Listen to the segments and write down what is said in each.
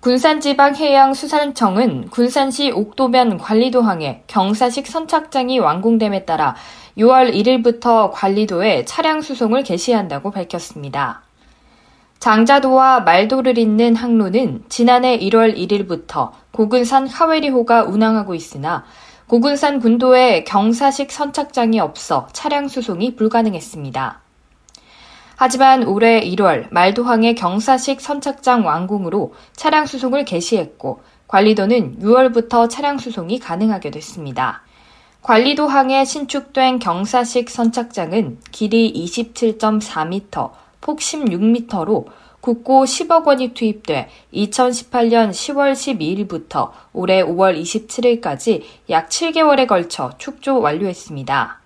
군산지방해양수산청은 군산시 옥도면 관리도항에 경사식 선착장이 완공됨에 따라 6월 1일부터 관리도에 차량 수송을 개시한다고 밝혔습니다. 장자도와 말도를 잇는 항로는 지난해 1월 1일부터 고근산 하웨리호가 운항하고 있으나 고군산 군도에 경사식 선착장이 없어 차량 수송이 불가능했습니다. 하지만 올해 1월 말도항의 경사식 선착장 완공으로 차량 수송을 개시했고 관리도는 6월부터 차량 수송이 가능하게 됐습니다. 관리도항에 신축된 경사식 선착장은 길이 27.4m, 폭 16m로 국고 10억 원이 투입돼 2018년 10월 12일부터 올해 5월 27일까지 약 7개월에 걸쳐 축조 완료했습니다.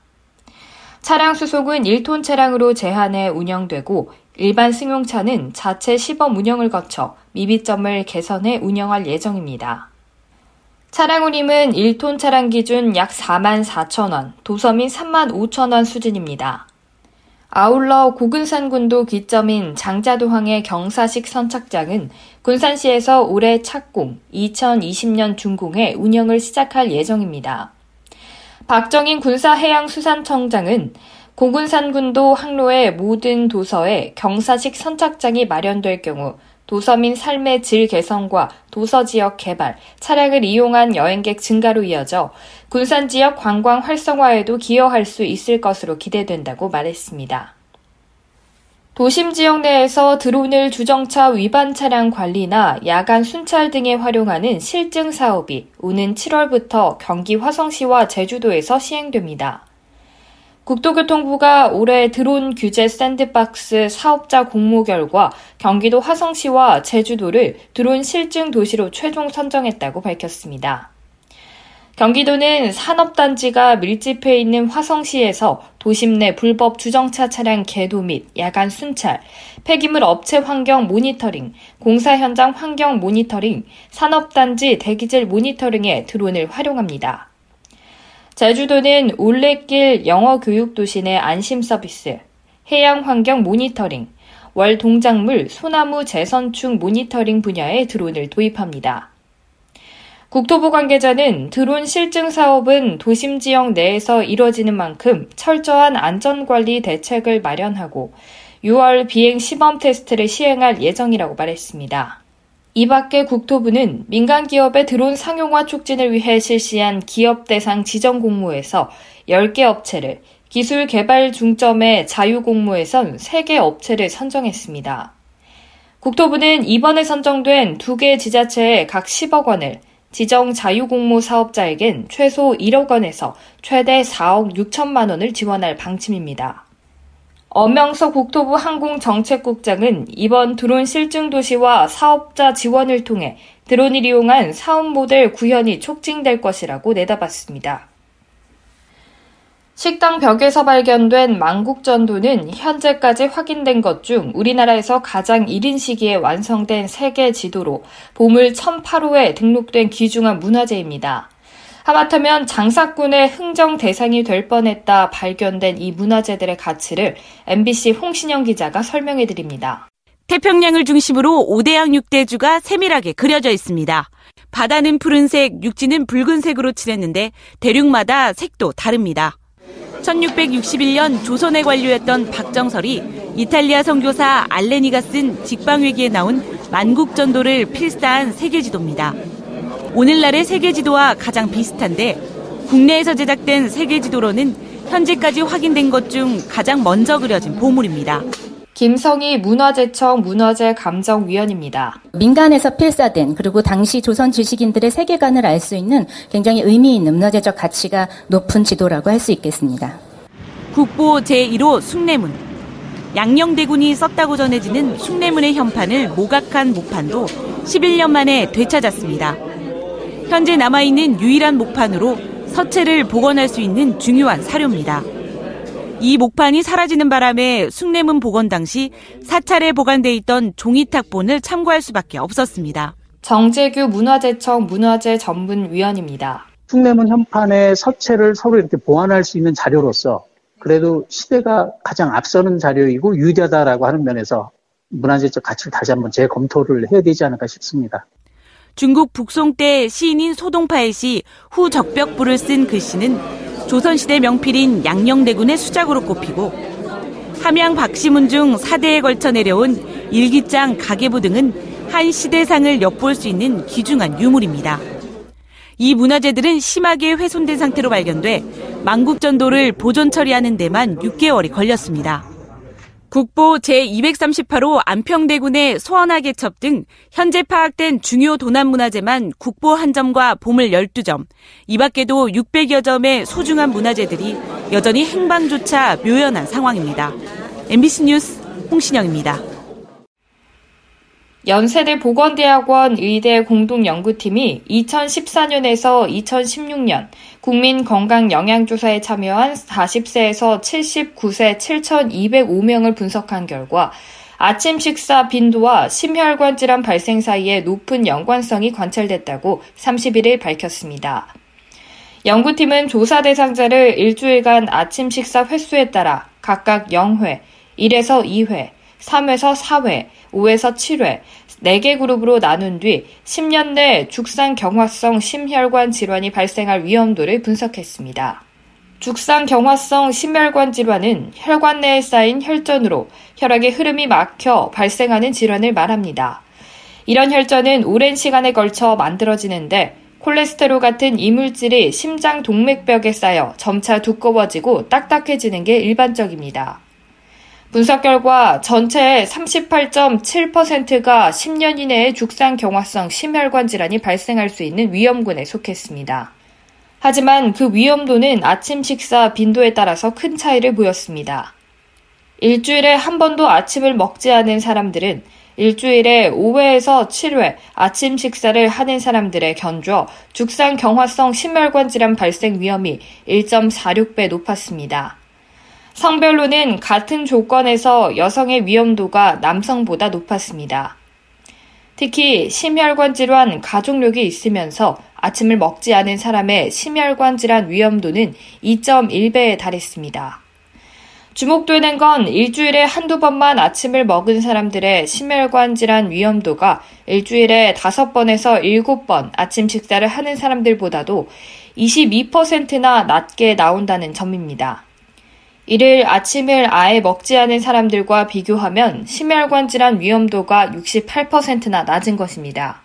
차량 수송은 1톤 차량으로 제한해 운영되고 일반 승용차는 자체 시범 운영을 거쳐 미비점을 개선해 운영할 예정입니다. 차량 운임은 1톤 차량 기준 약 4만 4천 원, 도서민 3만 5천 원 수준입니다. 아울러 고근산군도 기점인 장자도항의 경사식 선착장은 군산시에서 올해 착공, 2020년 준공해 운영을 시작할 예정입니다. 박정인 군사해양수산청장은 고군산군도 항로의 모든 도서에 경사식 선착장이 마련될 경우 도서민 삶의 질 개선과 도서 지역 개발, 차량을 이용한 여행객 증가로 이어져 군산 지역 관광 활성화에도 기여할 수 있을 것으로 기대된다고 말했습니다. 도심 지역 내에서 드론을 주정차 위반 차량 관리나 야간 순찰 등에 활용하는 실증 사업이 오는 7월부터 경기 화성시와 제주도에서 시행됩니다. 국토교통부가 올해 드론 규제 샌드박스 사업자 공모 결과 경기도 화성시와 제주도를 드론 실증 도시로 최종 선정했다고 밝혔습니다. 경기도는 산업단지가 밀집해 있는 화성시에서 도심 내 불법 주정차 차량 개도 및 야간 순찰, 폐기물 업체 환경 모니터링, 공사 현장 환경 모니터링, 산업단지 대기질 모니터링에 드론을 활용합니다. 제주도는 올레길 영어 교육 도시 내 안심 서비스, 해양 환경 모니터링, 월 동작물 소나무 재선충 모니터링 분야에 드론을 도입합니다. 국토부 관계자는 드론 실증 사업은 도심 지역 내에서 이뤄지는 만큼 철저한 안전관리 대책을 마련하고 6월 비행 시범 테스트를 시행할 예정이라고 말했습니다. 이 밖에 국토부는 민간 기업의 드론 상용화 촉진을 위해 실시한 기업 대상 지정 공모에서 10개 업체를 기술 개발 중점의 자유 공모에선 3개 업체를 선정했습니다. 국토부는 이번에 선정된 2개 지자체에 각 10억 원을 지정 자유공모 사업자에겐 최소 1억 원에서 최대 4억 6천만 원을 지원할 방침입니다. 엄명서 국토부 항공정책국장은 이번 드론 실증 도시와 사업자 지원을 통해 드론을 이용한 사업 모델 구현이 촉진될 것이라고 내다봤습니다. 식당 벽에서 발견된 망국전도는 현재까지 확인된 것 중 우리나라에서 가장 이른 시기에 완성된 세계 지도로 보물 1008호에 등록된 귀중한 문화재입니다. 하마터면 장사꾼의 흥정 대상이 될 뻔했다 발견된 이 문화재들의 가치를 MBC 홍신영 기자가 설명해 드립니다. 태평양을 중심으로 5대양 6대주가 세밀하게 그려져 있습니다. 바다는 푸른색, 육지는 붉은색으로 칠했는데 대륙마다 색도 다릅니다. 1661년 조선에 관료했던 박정설이 이탈리아 선교사 알레니가 쓴 직방위기에 나온 만국전도를 필사한 세계지도입니다. 오늘날의 세계지도와 가장 비슷한데 국내에서 제작된 세계지도로는 현재까지 확인된 것 중 가장 먼저 그려진 보물입니다. 김성희 문화재청 문화재감정위원입니다. 민간에서 필사된 그리고 당시 조선 지식인들의 세계관을 알 수 있는 굉장히 의미 있는 문화재적 가치가 높은 지도라고 할 수 있겠습니다. 국보 제1호 숭례문 양녕대군이 썼다고 전해지는 숭례문의 현판을 모각한 목판도 11년 만에 되찾았습니다. 현재 남아있는 유일한 목판으로 서체를 복원할 수 있는 중요한 사료입니다. 이 목판이 사라지는 바람에 숭례문 복원 당시 사찰에 보관돼 있던 종이탁본을 참고할 수밖에 없었습니다. 정재규 문화재청 문화재 전문위원입니다. 숭례문 현판의 서체를 서로 이렇게 보완할 수 있는 자료로서 그래도 시대가 가장 앞서는 자료이고 유대하다라고 하는 면에서 문화재적 가치를 다시 한번 재검토를 해야 되지 않을까 싶습니다. 중국 북송 때 시인인 소동파의 시 후 적벽부를 쓴 글씨는 조선시대 명필인 양녕대군의 수작으로 꼽히고 함양 박시문 중 4대에 걸쳐 내려온 일기장 가계부 등은 한 시대상을 엿볼 수 있는 귀중한 유물입니다. 이 문화재들은 심하게 훼손된 상태로 발견돼 만국전도를 보존 처리하는 데만 6개월이 걸렸습니다. 국보 제238호 안평대군의 소원하계첩 등 현재 파악된 중요 도난문화재만 국보 한 점과 보물 12점, 이 밖에도 600여 점의 소중한 문화재들이 여전히 행방조차 묘연한 상황입니다. MBC 뉴스 홍신영입니다. 연세대 보건대학원 의대 공동연구팀이 2014년에서 2016년 국민건강영양조사에 참여한 40세에서 79세 7,205명을 분석한 결과 아침 식사 빈도와 심혈관 질환 발생 사이에 높은 연관성이 관찰됐다고 31일 밝혔습니다. 연구팀은 조사 대상자를 일주일간 아침 식사 횟수에 따라 각각 0회, 1에서 2회, 3에서 4회, 5에서 7회, 4개 그룹으로 나눈 뒤 10년 내 죽상 경화성 심혈관 질환이 발생할 위험도를 분석했습니다. 죽상 경화성 심혈관 질환은 혈관 내에 쌓인 혈전으로 혈액의 흐름이 막혀 발생하는 질환을 말합니다. 이런 혈전은 오랜 시간에 걸쳐 만들어지는데 콜레스테롤 같은 이물질이 심장 동맥벽에 쌓여 점차 두꺼워지고 딱딱해지는 게 일반적입니다. 분석 결과 전체의 38.7%가 10년 이내에 죽상 경화성 심혈관 질환이 발생할 수 있는 위험군에 속했습니다. 하지만 그 위험도는 아침 식사 빈도에 따라서 큰 차이를 보였습니다. 일주일에 한 번도 아침을 먹지 않은 사람들은 일주일에 5회에서 7회 아침 식사를 하는 사람들의 견조 죽상 경화성 심혈관 질환 발생 위험이 1.46배 높았습니다. 성별로는 같은 조건에서 여성의 위험도가 남성보다 높았습니다. 특히 심혈관 질환 가족력이 있으면서 아침을 먹지 않은 사람의 심혈관 질환 위험도는 2.1배에 달했습니다. 주목되는 건 일주일에 한두 번만 아침을 먹은 사람들의 심혈관 질환 위험도가 일주일에 5번에서 7번 아침 식사를 하는 사람들보다도 22%나 낮게 나온다는 점입니다. 이를 아침을 아예 먹지 않은 사람들과 비교하면 심혈관 질환 위험도가 68%나 낮은 것입니다.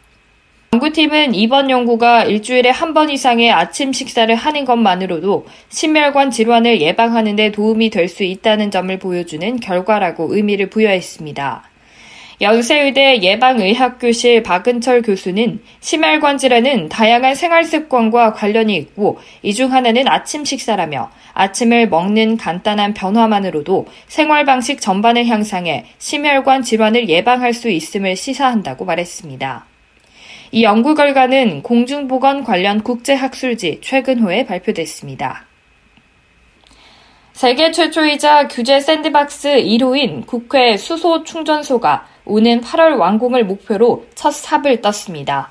연구팀은 이번 연구가 일주일에 한 번 이상의 아침 식사를 하는 것만으로도 심혈관 질환을 예방하는 데 도움이 될 수 있다는 점을 보여주는 결과라고 의미를 부여했습니다. 연세의대 예방의학교실 박은철 교수는 심혈관 질환은 다양한 생활 습관과 관련이 있고 이 중 하나는 아침 식사라며 아침을 먹는 간단한 변화만으로도 생활 방식 전반을 향상해 심혈관 질환을 예방할 수 있음을 시사한다고 말했습니다. 이 연구 결과는 공중보건 관련 국제학술지 최근호에 발표됐습니다. 세계 최초이자 규제 샌드박스 1호인 국회 수소 충전소가 오는 8월 완공을 목표로 첫 삽을 떴습니다.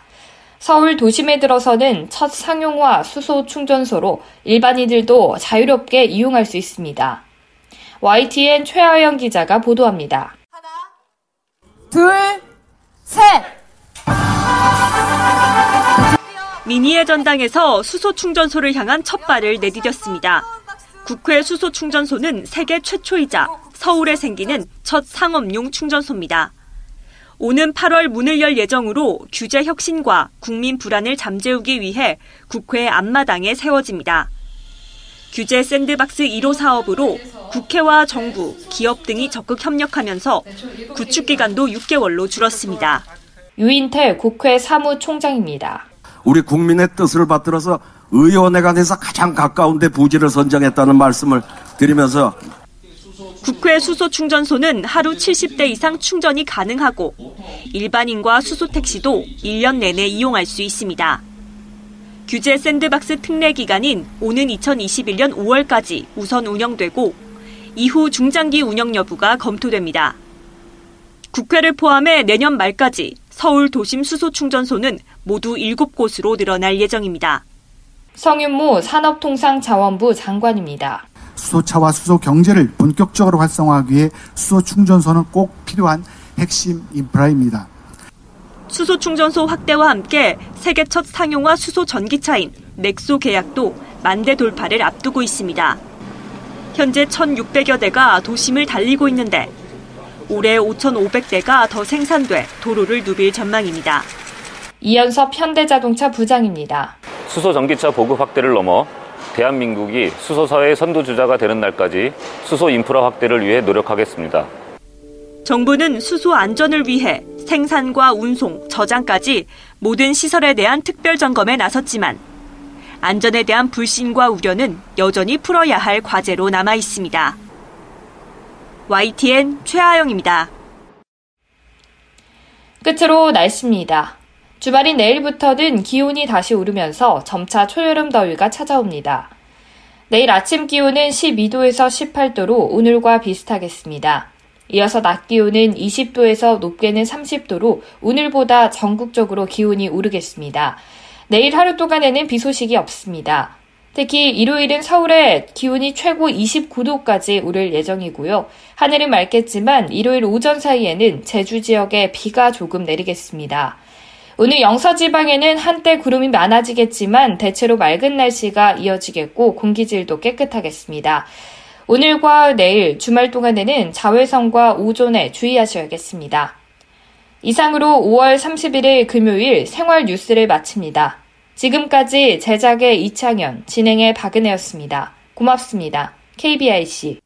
서울 도심에 들어서는 첫 상용화 수소 충전소로 일반인들도 자유롭게 이용할 수 있습니다. YTN 최하영 기자가 보도합니다. 하나, 둘, 셋! 미니의 전당에서 수소 충전소를 향한 첫 발을 내디뎠습니다. 국회 수소 충전소는 세계 최초이자 서울에 생기는 첫 상업용 충전소입니다. 오는 8월 문을 열 예정으로 규제 혁신과 국민 불안을 잠재우기 위해 국회 앞마당에 세워집니다. 규제 샌드박스 1호 사업으로 국회와 정부, 기업 등이 적극 협력하면서 구축 기간도 6개월로 줄었습니다. 유인태 국회 사무총장입니다. 우리 국민의 뜻을 받들어서 의원회관에서 가장 가까운 데 부지를 선정했다는 말씀을 드리면서 국회 수소 충전소는 하루 70대 이상 충전이 가능하고 일반인과 수소 택시도 1년 내내 이용할 수 있습니다. 규제 샌드박스 특례 기간인 오는 2021년 5월까지 우선 운영되고 이후 중장기 운영 여부가 검토됩니다. 국회를 포함해 내년 말까지 서울 도심 수소 충전소는 모두 7곳으로 늘어날 예정입니다. 성윤모 산업통상자원부 장관입니다. 수소차와 수소 경제를 본격적으로 활성화하기 위해 수소 충전소는 꼭 필요한 핵심 인프라입니다. 수소 충전소 확대와 함께 세계 첫 상용화 수소 전기차인 넥소 계약도 만대 돌파를 앞두고 있습니다. 현재 1,600여 대가 도심을 달리고 있는데 올해 5,500대가 더 생산돼 도로를 누빌 전망입니다. 이연섭 현대자동차 부장입니다. 수소 전기차 보급 확대를 넘어 대한민국이 수소사의 선두주자가 되는 날까지 수소 인프라 확대를 위해 노력하겠습니다. 정부는 수소 안전을 위해 생산과 운송, 저장까지 모든 시설에 대한 특별 점검에 나섰지만 안전에 대한 불신과 우려는 여전히 풀어야 할 과제로 남아 있습니다. YTN 최하영입니다. 끝으로 날씨입니다. 주말인 내일부터는 기온이 다시 오르면서 점차 초여름 더위가 찾아옵니다. 내일 아침 기온은 12도에서 18도로 오늘과 비슷하겠습니다. 이어서 낮 기온은 20도에서 높게는 30도로 오늘보다 전국적으로 기온이 오르겠습니다. 내일 하루 동안에는 비 소식이 없습니다. 특히 일요일은 서울에 기온이 최고 29도까지 오를 예정이고요. 하늘은 맑겠지만 일요일 오전 사이에는 제주 지역에 비가 조금 내리겠습니다. 오늘 영서 지방에는 한때 구름이 많아지겠지만 대체로 맑은 날씨가 이어지겠고 공기질도 깨끗하겠습니다. 오늘과 내일 주말 동안에는 자외선과 오존에 주의하셔야겠습니다. 이상으로 5월 31일 금요일 생활 뉴스를 마칩니다. 지금까지 제작의 이창현, 진행의 박은혜였습니다. 고맙습니다. KBIC.